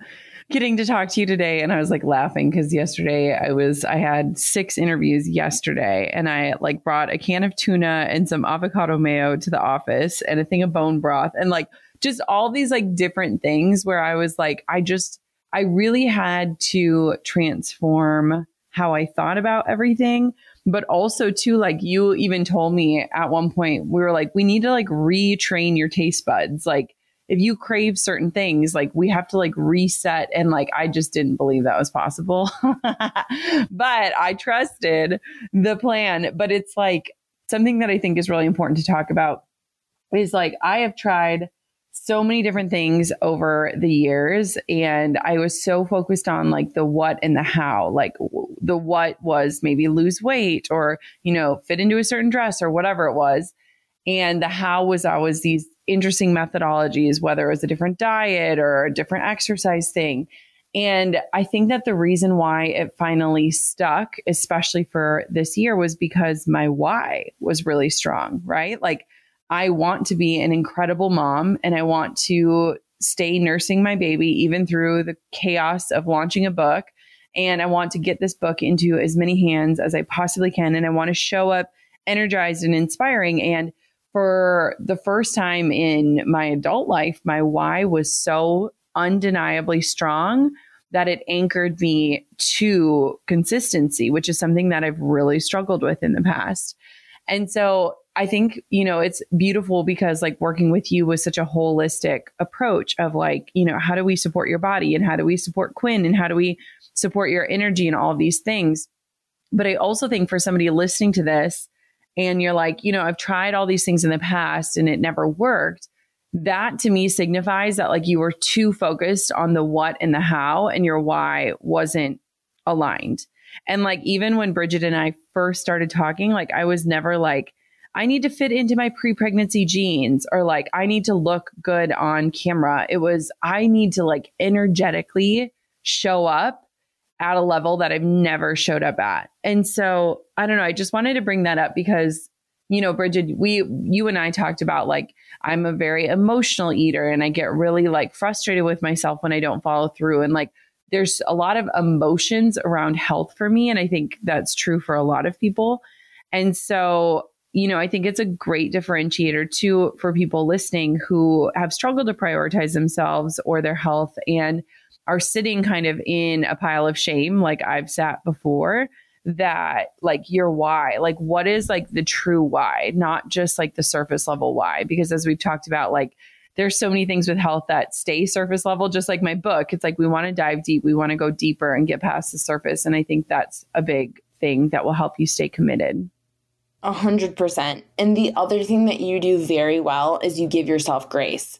S1: getting to talk to you today and I was like laughing because yesterday I was I had six interviews yesterday and I like brought a can of tuna and some avocado mayo to the office and a thing of bone broth and like just all these like different things where I was like I just I really had to transform how I thought about everything but also too like you even told me at one point we were like we need to like retrain your taste buds. Like if you crave certain things, like we have to like reset. And like, I just didn't believe that was possible. but I trusted the plan. But it's like something that I think is really important to talk about is like, I have tried so many different things over the years and i was so focused on like the what and the how like w- the what was maybe lose weight or you know fit into a certain dress or whatever it was and the how was always these interesting methodologies, whether it was a different diet or a different exercise thing. And I think that the reason why it finally stuck, especially for this year, was because my why was really strong, right? Like, I want to be an incredible mom and I want to stay nursing my baby even through the chaos of launching a book. And I want to get this book into as many hands as I possibly can. And I want to show up energized and inspiring. And for the first time in my adult life, my why was so undeniably strong that it anchored me to consistency, which is something that I've really struggled with in the past. And so I think, you know, it's beautiful because like working with you was such a holistic approach of like, you know, how do we support your body and how do we support Quinn and how do we support your energy and all of these things. But I also think for somebody listening to this, and you're like, you know, I've tried all these things in the past and it never worked, that to me signifies that like you were too focused on the what and the how and your why wasn't aligned. And like even when Brigid and I first started talking, like I was never like, I need to fit into my pre pregnancy jeans or like I need to look good on camera. It was, I need to like energetically show up at a level that I've never showed up at. And so I don't know. I just wanted to bring that up because, you know, Brigid, we, you and I talked about like, I'm a very emotional eater and I get really like frustrated with myself when I don't follow through. And like, there's a lot of emotions around health for me. And I think that's true for a lot of people. And so, you know, I think it's a great differentiator too for people listening who have struggled to prioritize themselves or their health and are sitting kind of in a pile of shame, like I've sat before, that like your why, like what is like the true why, not just like the surface level why. Because as we've talked about, like there's so many things with health that stay surface level, just like my book. It's like we want to dive deep, we want to go deeper and get past the surface. And I think that's a big thing that will help you stay committed.
S2: A hundred percent. And the other thing that you do very well is you give yourself grace.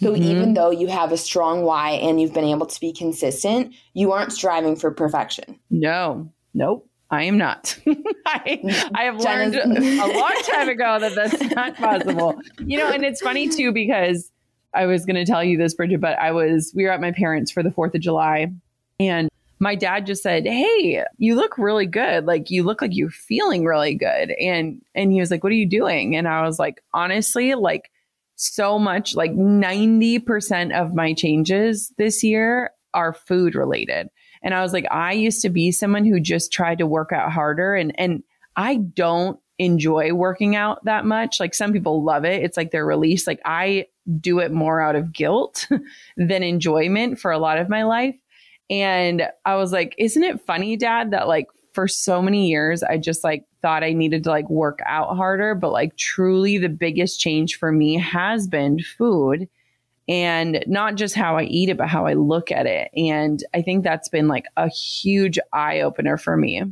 S2: So mm-hmm. even though you have a strong why and you've been able to be consistent, you aren't striving for perfection.
S1: No, nope. I am not. I, I have learned a long time ago that that's not possible. You know, and it's funny too because I was going to tell you this, Brigid, but I was, we were at my parents' for the 4th of July and my dad just said, Hey, you look really good. Like you look like you're feeling really good. And, and he was like, what are you doing? And I was like, honestly, like so much, like 90% of my changes this year are food related. And I was like, I used to be someone who just tried to work out harder and, and I don't enjoy working out that much. Like some people love it. It's like their release. Like I do it more out of guilt than enjoyment for a lot of my life. And I was like, isn't it funny, dad, that like for so many years I just like thought I needed to like work out harder, but like truly the biggest change for me has been food and not just how I eat it, but how I look at it. And I think that's been like a huge eye opener for me.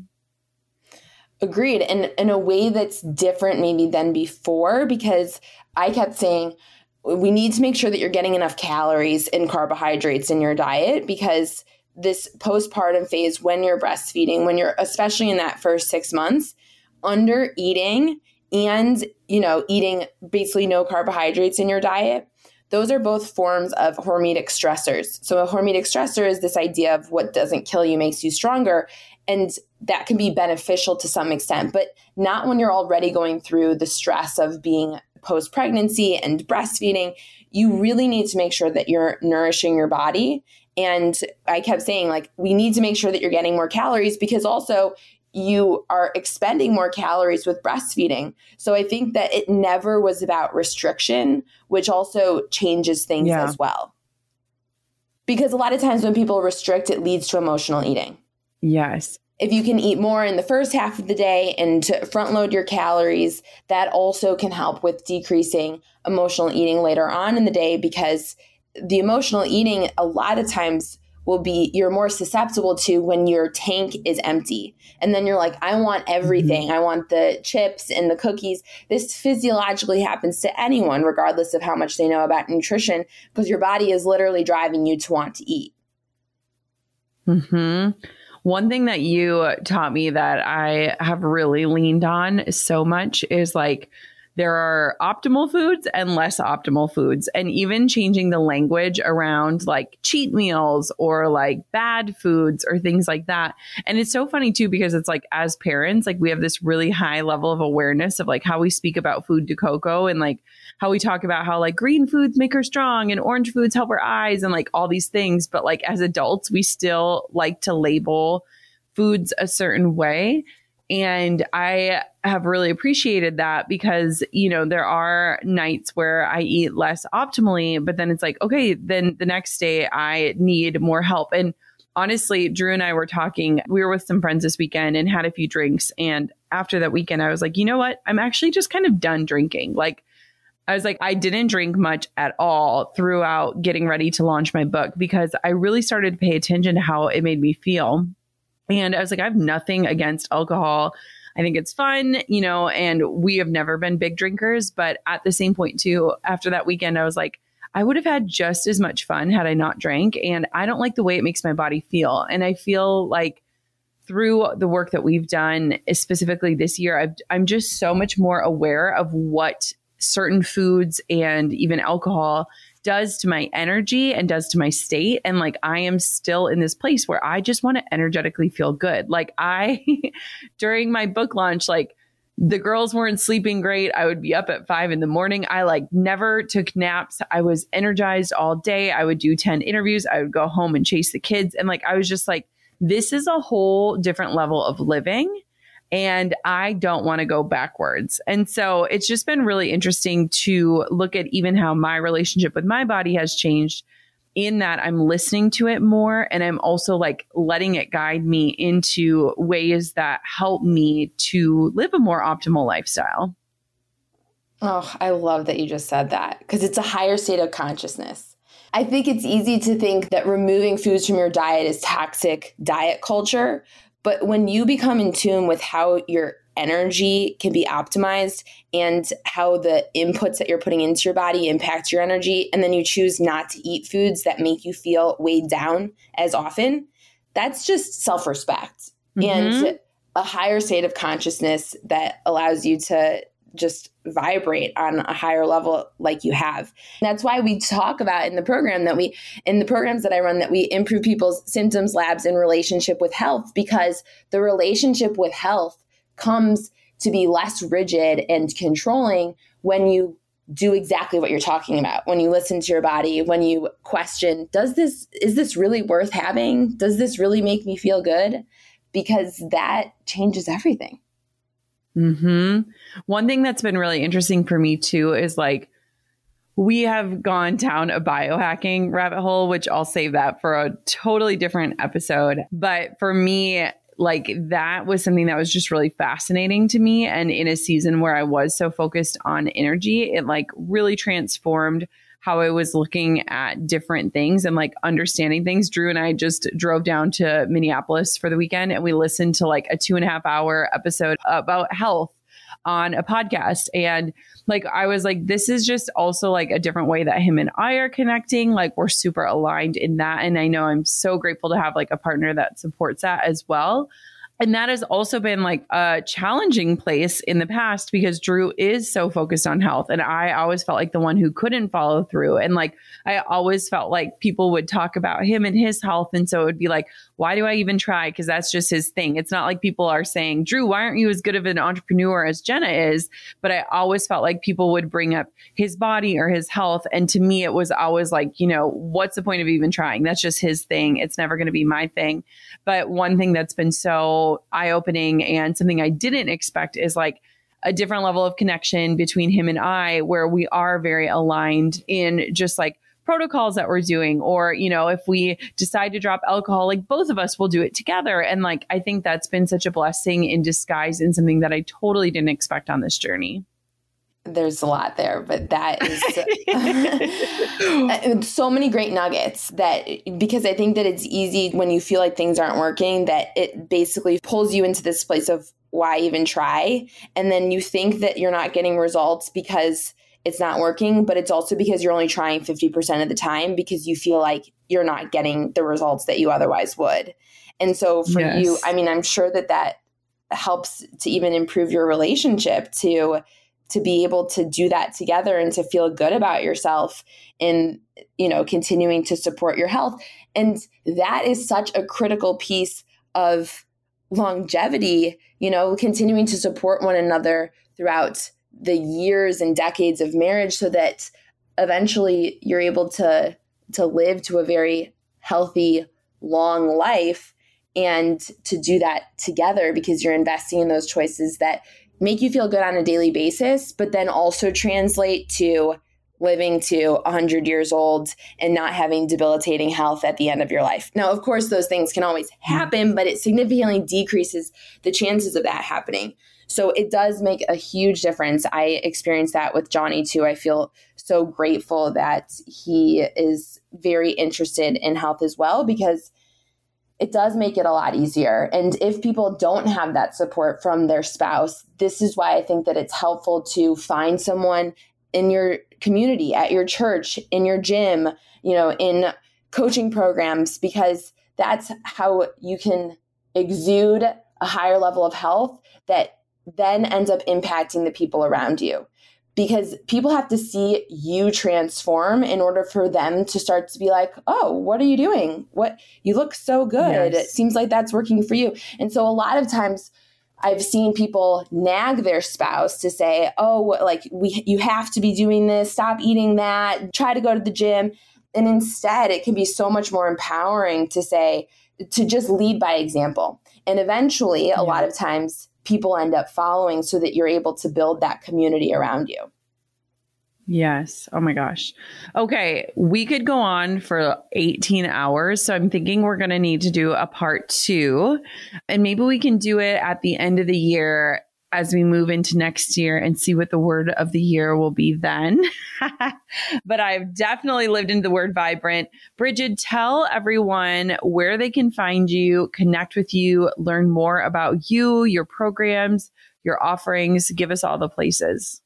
S2: Agreed. And in a way that's different maybe than before, because I kept saying, we need to make sure that you're getting enough calories and carbohydrates in your diet because this postpartum phase, when you're breastfeeding, when you're especially in that first six months, under eating and, you know, eating basically no carbohydrates in your diet those are both forms of hormetic stressors. So, a hormetic stressor is this idea of what doesn't kill you makes you stronger. And that can be beneficial to some extent, but not when you're already going through the stress of being post pregnancy and breastfeeding. You really need to make sure that you're nourishing your body. And I kept saying, like, we need to make sure that you're getting more calories because also you are expending more calories with breastfeeding. So I think that it never was about restriction, which also changes things yeah. as well. Because a lot of times when people restrict, it leads to emotional eating.
S1: Yes.
S2: If you can eat more in the first half of the day and to front load your calories, that also can help with decreasing emotional eating later on in the day because the emotional eating, a lot of times, will be you're more susceptible to when your tank is empty. And then you're like, I want everything. Mm-hmm. I want the chips and the cookies. This physiologically happens to anyone, regardless of how much they know about nutrition, because your body is literally driving you to want to eat.
S1: Hmm. One thing that you taught me that I have really leaned on so much is like there are optimal foods and less optimal foods and even changing the language around like cheat meals or like bad foods or things like that. And it's so funny too because it's like as parents like we have this really high level of awareness of like how we speak about food to coco and like how we talk about how like green foods make her strong and orange foods help her eyes and like all these things. But like as adults we still like to label foods a certain way. And I have really appreciated that because, you know, there are nights where I eat less optimally, but then it's like, okay, then the next day I need more help. And honestly, Drew and I were talking, we were with some friends this weekend and had a few drinks. And after that weekend, I was like, you know what? I'm actually just kind of done drinking. Like, I was like, I didn't drink much at all throughout getting ready to launch my book because I really started to pay attention to how it made me feel. And I was like, I have nothing against alcohol. I think it's fun, you know, and we have never been big drinkers. But at the same point, too, after that weekend, I was like, I would have had just as much fun had I not drank. And I don't like the way it makes my body feel. And I feel like through the work that we've done, specifically this year, i I'm just so much more aware of what certain foods and even alcohol does to my energy and does to my state. And like, I am still in this place where I just want to energetically feel good. Like, I, during my book launch, like, the girls weren't sleeping great. I would be up at five in the morning. I like never took naps. I was energized all day. I would do 10 interviews. I would go home and chase the kids. And like, I was just like, this is a whole different level of living and I don't want to go backwards. And so it's just been really interesting to look at even how my relationship with my body has changed in that I'm listening to it more and I'm also like letting it guide me into ways that help me to live a more optimal lifestyle.
S2: Oh, I love that you just said that because it's a higher state of consciousness. I think it's easy to think that removing foods from your diet is toxic diet culture. But when you become in tune with how your energy can be optimized and how the inputs that you're putting into your body impact your energy, and then you choose not to eat foods that make you feel weighed down as often, that's just self respect mm-hmm. and a higher state of consciousness that allows you to just vibrate on a higher level like you have. That's why we talk about in the program that we in the programs that I run that we improve people's symptoms labs in relationship with health because the relationship with health comes to be less rigid and controlling when you do exactly what you're talking about when you listen to your body when you question does this is this really worth having? Does this really make me feel good? Because that changes everything
S1: hmm One thing that's been really interesting for me too is like we have gone down a biohacking rabbit hole, which I'll save that for a totally different episode. But for me, like that was something that was just really fascinating to me. And in a season where I was so focused on energy, it like really transformed how I was looking at different things and like understanding things. Drew and I just drove down to Minneapolis for the weekend and we listened to like a two and a half hour episode about health on a podcast. And like, I was like, this is just also like a different way that him and I are connecting. Like, we're super aligned in that. And I know I'm so grateful to have like a partner that supports that as well. And that has also been like a challenging place in the past because Drew is so focused on health. And I always felt like the one who couldn't follow through. And like, I always felt like people would talk about him and his health. And so it would be like, why do I even try? Because that's just his thing. It's not like people are saying, Drew, why aren't you as good of an entrepreneur as Jenna is? But I always felt like people would bring up his body or his health. And to me, it was always like, you know, what's the point of even trying? That's just his thing. It's never going to be my thing. But one thing that's been so eye opening and something I didn't expect is like, a different level of connection between him and I, where we are very aligned in just like protocols that we're doing. Or you know if we decide to drop alcohol like both of us will do it together. And like i think that's been such a blessing in disguise and something that i totally didn't expect on this journey
S2: there's a lot there, but that is uh, so many great nuggets that because I think that it's easy when you feel like things aren't working that it basically pulls you into this place of why even try and then you think that you're not getting results because it's not working, but it's also because you're only trying 50% of the time because you feel like you're not getting the results that you otherwise would. And so for yes. you, I mean, I'm sure that that helps to even improve your relationship to to be able to do that together and to feel good about yourself in you know continuing to support your health. And that is such a critical piece of longevity you know continuing to support one another throughout the years and decades of marriage so that eventually you're able to to live to a very healthy long life and to do that together because you're investing in those choices that make you feel good on a daily basis but then also translate to living to 100 years old and not having debilitating health at the end of your life. Now, of course, those things can always happen, but it significantly decreases the chances of that happening. So it does make a huge difference. I experienced that with Johnny too. I feel so grateful that he is very interested in health as well because it does make it a lot easier. And if people don't have that support from their spouse, this is why I think that it's helpful to find someone in your community, at your church, in your gym, you know, in coaching programs, because that's how you can exude a higher level of health that then ends up impacting the people around you because people have to see you transform in order for them to start to be like, "Oh, what are you doing? What you look so good. Yes. It seems like that's working for you." And so a lot of times I've seen people nag their spouse to say, "Oh, like we you have to be doing this, stop eating that, try to go to the gym." And instead, it can be so much more empowering to say to just lead by example. And eventually, a lot of times people end up following so that you're able to build that community around you.
S1: Yes. Oh my gosh. Okay. We could go on for 18 hours. So I'm thinking we're going to need to do a part two. And maybe we can do it at the end of the year as we move into next year and see what the word of the year will be then. but I've definitely lived into the word vibrant. Brigid, tell everyone where they can find you, connect with you, learn more about you, your programs, your offerings. Give us all the places.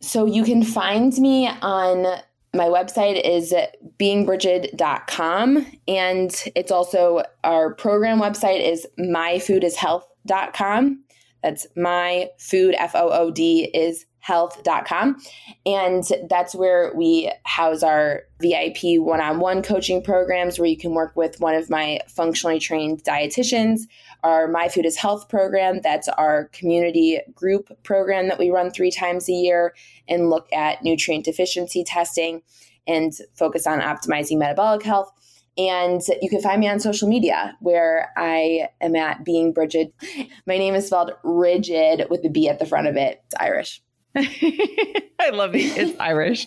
S2: So you can find me on my website is beingbrigid.com and it's also our program website is myfoodishealth.com that's my food F O O D is health.com and that's where we house our VIP one-on-one coaching programs where you can work with one of my functionally trained dietitians our My Food is Health program. That's our community group program that we run three times a year and look at nutrient deficiency testing and focus on optimizing metabolic health. And you can find me on social media where I am at Being Brigid. My name is spelled rigid with the B at the front of it. It's Irish.
S1: I love it. It's Irish.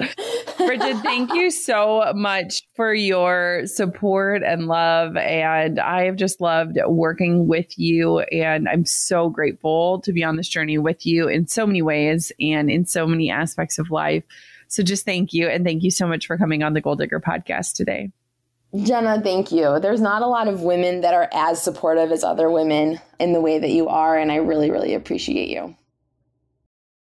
S1: Brigid, thank you so much for your support and love. And I have just loved working with you. And I'm so grateful to be on this journey with you in so many ways and in so many aspects of life. So just thank you. And thank you so much for coming on the Goal Digger podcast today.
S2: Jenna, thank you. There's not a lot of women that are as supportive as other women in the way that you are. And I really, really appreciate you.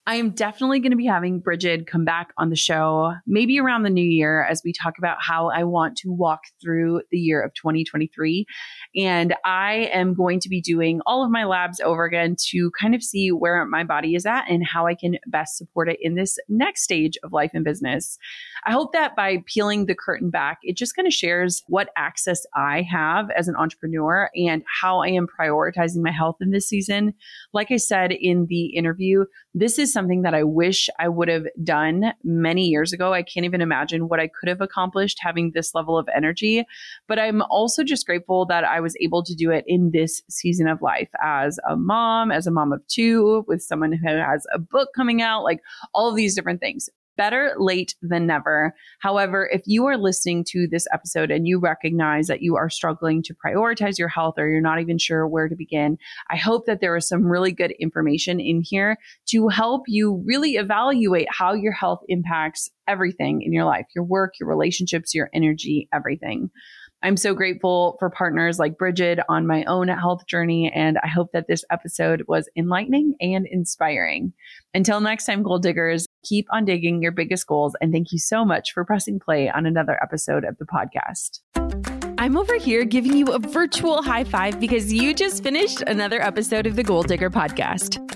S1: I am definitely going to be having Brigid come back on the show, maybe around the new year, as we talk about how I want to walk through the year of 2023. And I am going to be doing all of my labs over again to kind of see where my body is at and how I can best support it in this next stage of life and business. I hope that by peeling the curtain back, it just kind of shares what access I have as an entrepreneur and how I am prioritizing my health in this season. Like I said in the interview, this is something that I wish I would have done many years ago. I can't even imagine what I could have accomplished having this level of energy. But I'm also just grateful that I was able to do it in this season of life as a mom, as a mom of two, with someone who has a book coming out, like all of these different things better late than never. However, if you are listening to this episode and you recognize that you are struggling to prioritize your health or you're not even sure where to begin, I hope that there is some really good information in here to help you really evaluate how your health impacts everything in your life your work, your relationships, your energy, everything. I'm so grateful for partners like Brigid on my own health journey, and I hope that this episode was enlightening and inspiring. Until next time, Goal diggers, keep on digging your biggest goals, and thank you so much for pressing play on another episode of the podcast.
S3: I'm over here giving you a virtual high five because you just finished another episode of the Goal Digger podcast.